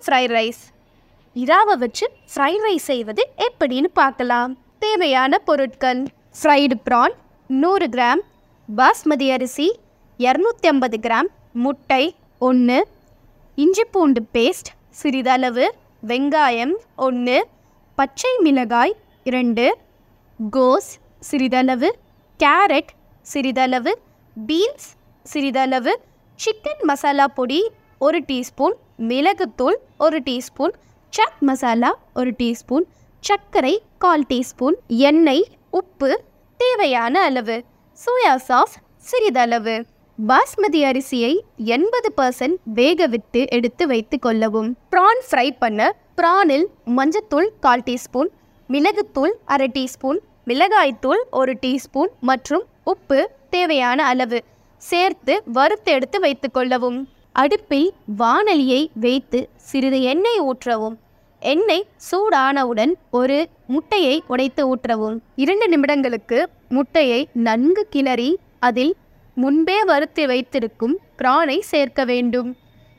Chicken fried rice இறாவை வச்சு fried rice செய்வது எப்படின்னு பார்க்கலாம். தேவையான பொருட்கள் ஃப்ரைடு ப்ரான் நூறு கிராம் பாஸ்மதி அரிசி இரநூத்தி ஐம்பது கிராம் முட்டை ஒன்று இஞ்சி பூண்டு பேஸ்ட் சிறிதளவு வெங்காயம் ஒன்று பச்சை மிளகாய் இரண்டு கோஸ் சிறிதளவு கேரட் சிறிதளவு பீன்ஸ் சிறிதளவு சிக்கன் மசாலா பொடி ஒரு டீஸ்பூன் மிளகுத்தூள் ஒரு டீஸ்பூன் சட் மசாலா ஒரு டீஸ்பூன் சர்க்கரை கால் டீஸ்பூன் எண்ணெய் உப்பு தேவையான அளவு சோயா சாஸ் சிறிதளவு. பாஸ்மதி அரிசியை எண்பது பர்சன்ட் வேக விட்டு எடுத்து வைத்து கொள்ளவும். ப்ரான் ஃப்ரை பண்ண ப்ரானில் மஞ்சத்தூள் கால் டீஸ்பூன் மிளகுத்தூள் அரை டீஸ்பூன் மிளகாய்த்தூள் ஒரு டீஸ்பூன் மற்றும் உப்பு தேவையான அளவு. சேர்த்து வறுத்து எடுத்து வைத்துக்கொள்ளவும் அடுப்பில் வானலியை வைத்து சிறிது எண்ணெய் ஊற்றவும். எண்ணெய் சூடானவுடன் ஒரு முட்டையை உடைத்து ஊற்றவும். இரண்டு நிமிடங்களுக்கு முட்டையை நன்கு கிளறி அதில் முன்பே வறுத்து வைத்திருக்கும் பிரானை சேர்க்க வேண்டும்.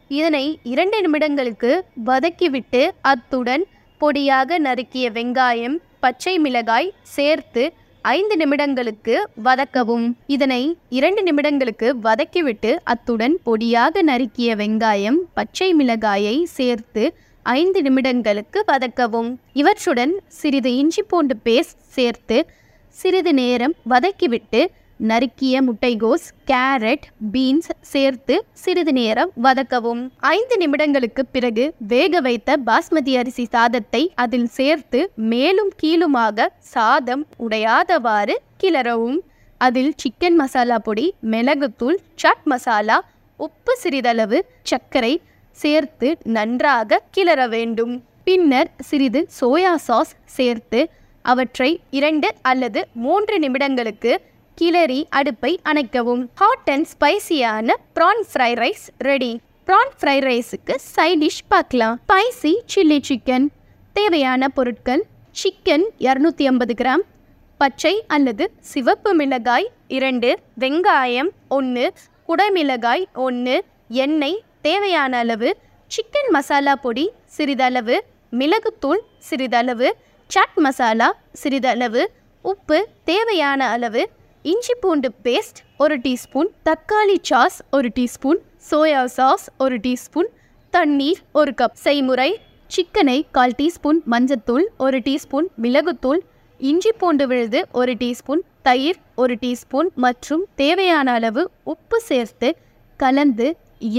இதனை இரண்டு நிமிடங்களுக்கு வதக்கிவிட்டு அத்துடன் பொடியாக நறுக்கிய வெங்காயம் பச்சை மிளகாய் சேர்த்து ஐந்து நிமிடங்களுக்கு வதக்கவும். இதனை இரண்டு நிமிடங்களுக்கு வதக்கிவிட்டு அத்துடன் பொடியாக நறுக்கிய வெங்காயம் பச்சை மிளகாயை சேர்த்து ஐந்து நிமிடங்களுக்கு வதக்கவும். இவற்றுடன் சிறிது இஞ்சி பூண்டு பேஸ்ட் சேர்த்து சிறிது நேரம் வதக்கிவிட்டு நறுக்கிய முட்டைகோஸ் கேரட் பீன்ஸ் சேர்த்து சிறிது நேரம் வதக்கவும். ஐந்து நிமிடங்களுக்கு பிறகு வேக வைத்த பாஸ்மதி அரிசி சாதத்தை அதில் சேர்த்து மேலும் கீழுமாக சாதம் உடையாதவாறு கிளறவும். அதில் சிக்கன் மசாலா பொடி மிளகுத்தூள் சட் மசாலா உப்பு சிறிதளவு சர்க்கரை சேர்த்து நன்றாக கிளற வேண்டும். பின்னர் சிறிது சோயா சாஸ் சேர்த்து அவற்றை இரண்டு அல்லது மூன்று நிமிடங்களுக்கு கிளறி அடுப்பை அணைக்கவும். Hot and ஸ்பைசியான prawn fry rice ready prawn fry ரைஸுக்கு சைட் டிஷ் பார்க்கலாம். ஸ்பைசி சில்லி சிக்கன் தேவையான பொருட்கள் சிக்கன் இரநூத்தி ஐம்பது கிராம் பச்சை அல்லது சிவப்பு மிளகாய் இரண்டு வெங்காயம் ஒன்று குடைமிளகாய் ஒன்று எண்ணெய் தேவையான அளவு சிக்கன் மசாலா பொடி சிறிதளவு மிளகுத்தூள் சிறிதளவு சாட் மசாலா சிறிதளவு உப்பு தேவையான அளவு இஞ்சி பூண்டு பேஸ்ட் ஒரு டீஸ்பூன் தக்காளி சாஸ் ஒரு டீஸ்பூன் சோயா சாஸ் ஒரு டீஸ்பூன் தண்ணீர் ஒரு கப் செய்முறை சிக்கனை கால் டீஸ்பூன் மஞ்சத்தூள் ஒரு டீஸ்பூன் மிளகுத்தூள் இஞ்சி பூண்டு விழுது ஒரு டீஸ்பூன் தயிர் ஒரு டீஸ்பூன் மற்றும் தேவையான அளவு உப்பு சேர்த்து கலந்து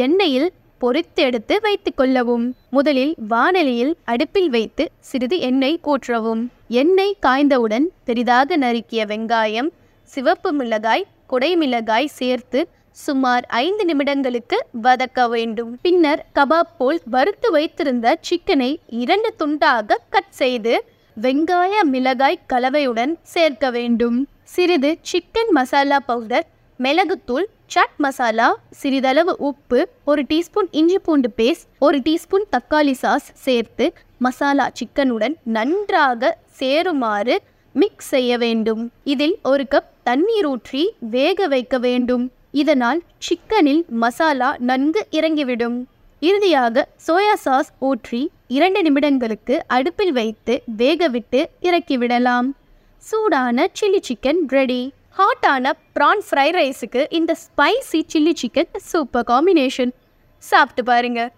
எண்ணெயில் பொரித்தெடுத்து வைத்துக் கொள்ளவும். முதலில் வானலியில் அடுப்பில் வைத்து சிறிது எண்ணெய் ஊற்றவும். எண்ணெய் காய்ந்தவுடன் பெரிதாக நறுக்கிய வெங்காயம் சிவப்பு மிளகாய் குடைமிளகாய் சேர்த்து சுமார் ஐந்து நிமிடங்களுக்கு வதக்க வேண்டும். பின்னர் கபாப் போல் வறுத்து வைத்திருந்த சிக்கனை இரண்டு துண்டாக கட் செய்து வெங்காய மிளகாய் கலவையுடன் சேர்க்க வேண்டும். சிறிது சிக்கன் மசாலா பவுடர் மிளகுத்தூள் சாட் மசாலா சிறிதளவு உப்பு ஒரு டீஸ்பூன் இஞ்சி பூண்டு பேஸ்ட் ஒரு டீஸ்பூன் தக்காளி சாஸ் சேர்த்து மசாலா சிக்கனுடன் நன்றாக சேருமாறு மிக்ஸ் செய்ய வேண்டும். இதில் ஒரு கப் தண்ணீர் ஊற்றி வேக வைக்க வேண்டும். இதனால் சிக்கனில் மசாலா நன்கு இறங்கிவிடும். இறுதியாக சோயா சாஸ் ஊற்றி இரண்டு நிமிடங்களுக்கு அடுப்பில் வைத்து வேகவிட்டு இறக்கிவிடலாம். சூடான சில்லி சிக்கன் ரெடி ஹாட்டான ப்ரான் ஃப்ரைட் ரைஸுக்கு இந்த spicy chilli chicken super combination சாப்பிட்டு பாருங்கள்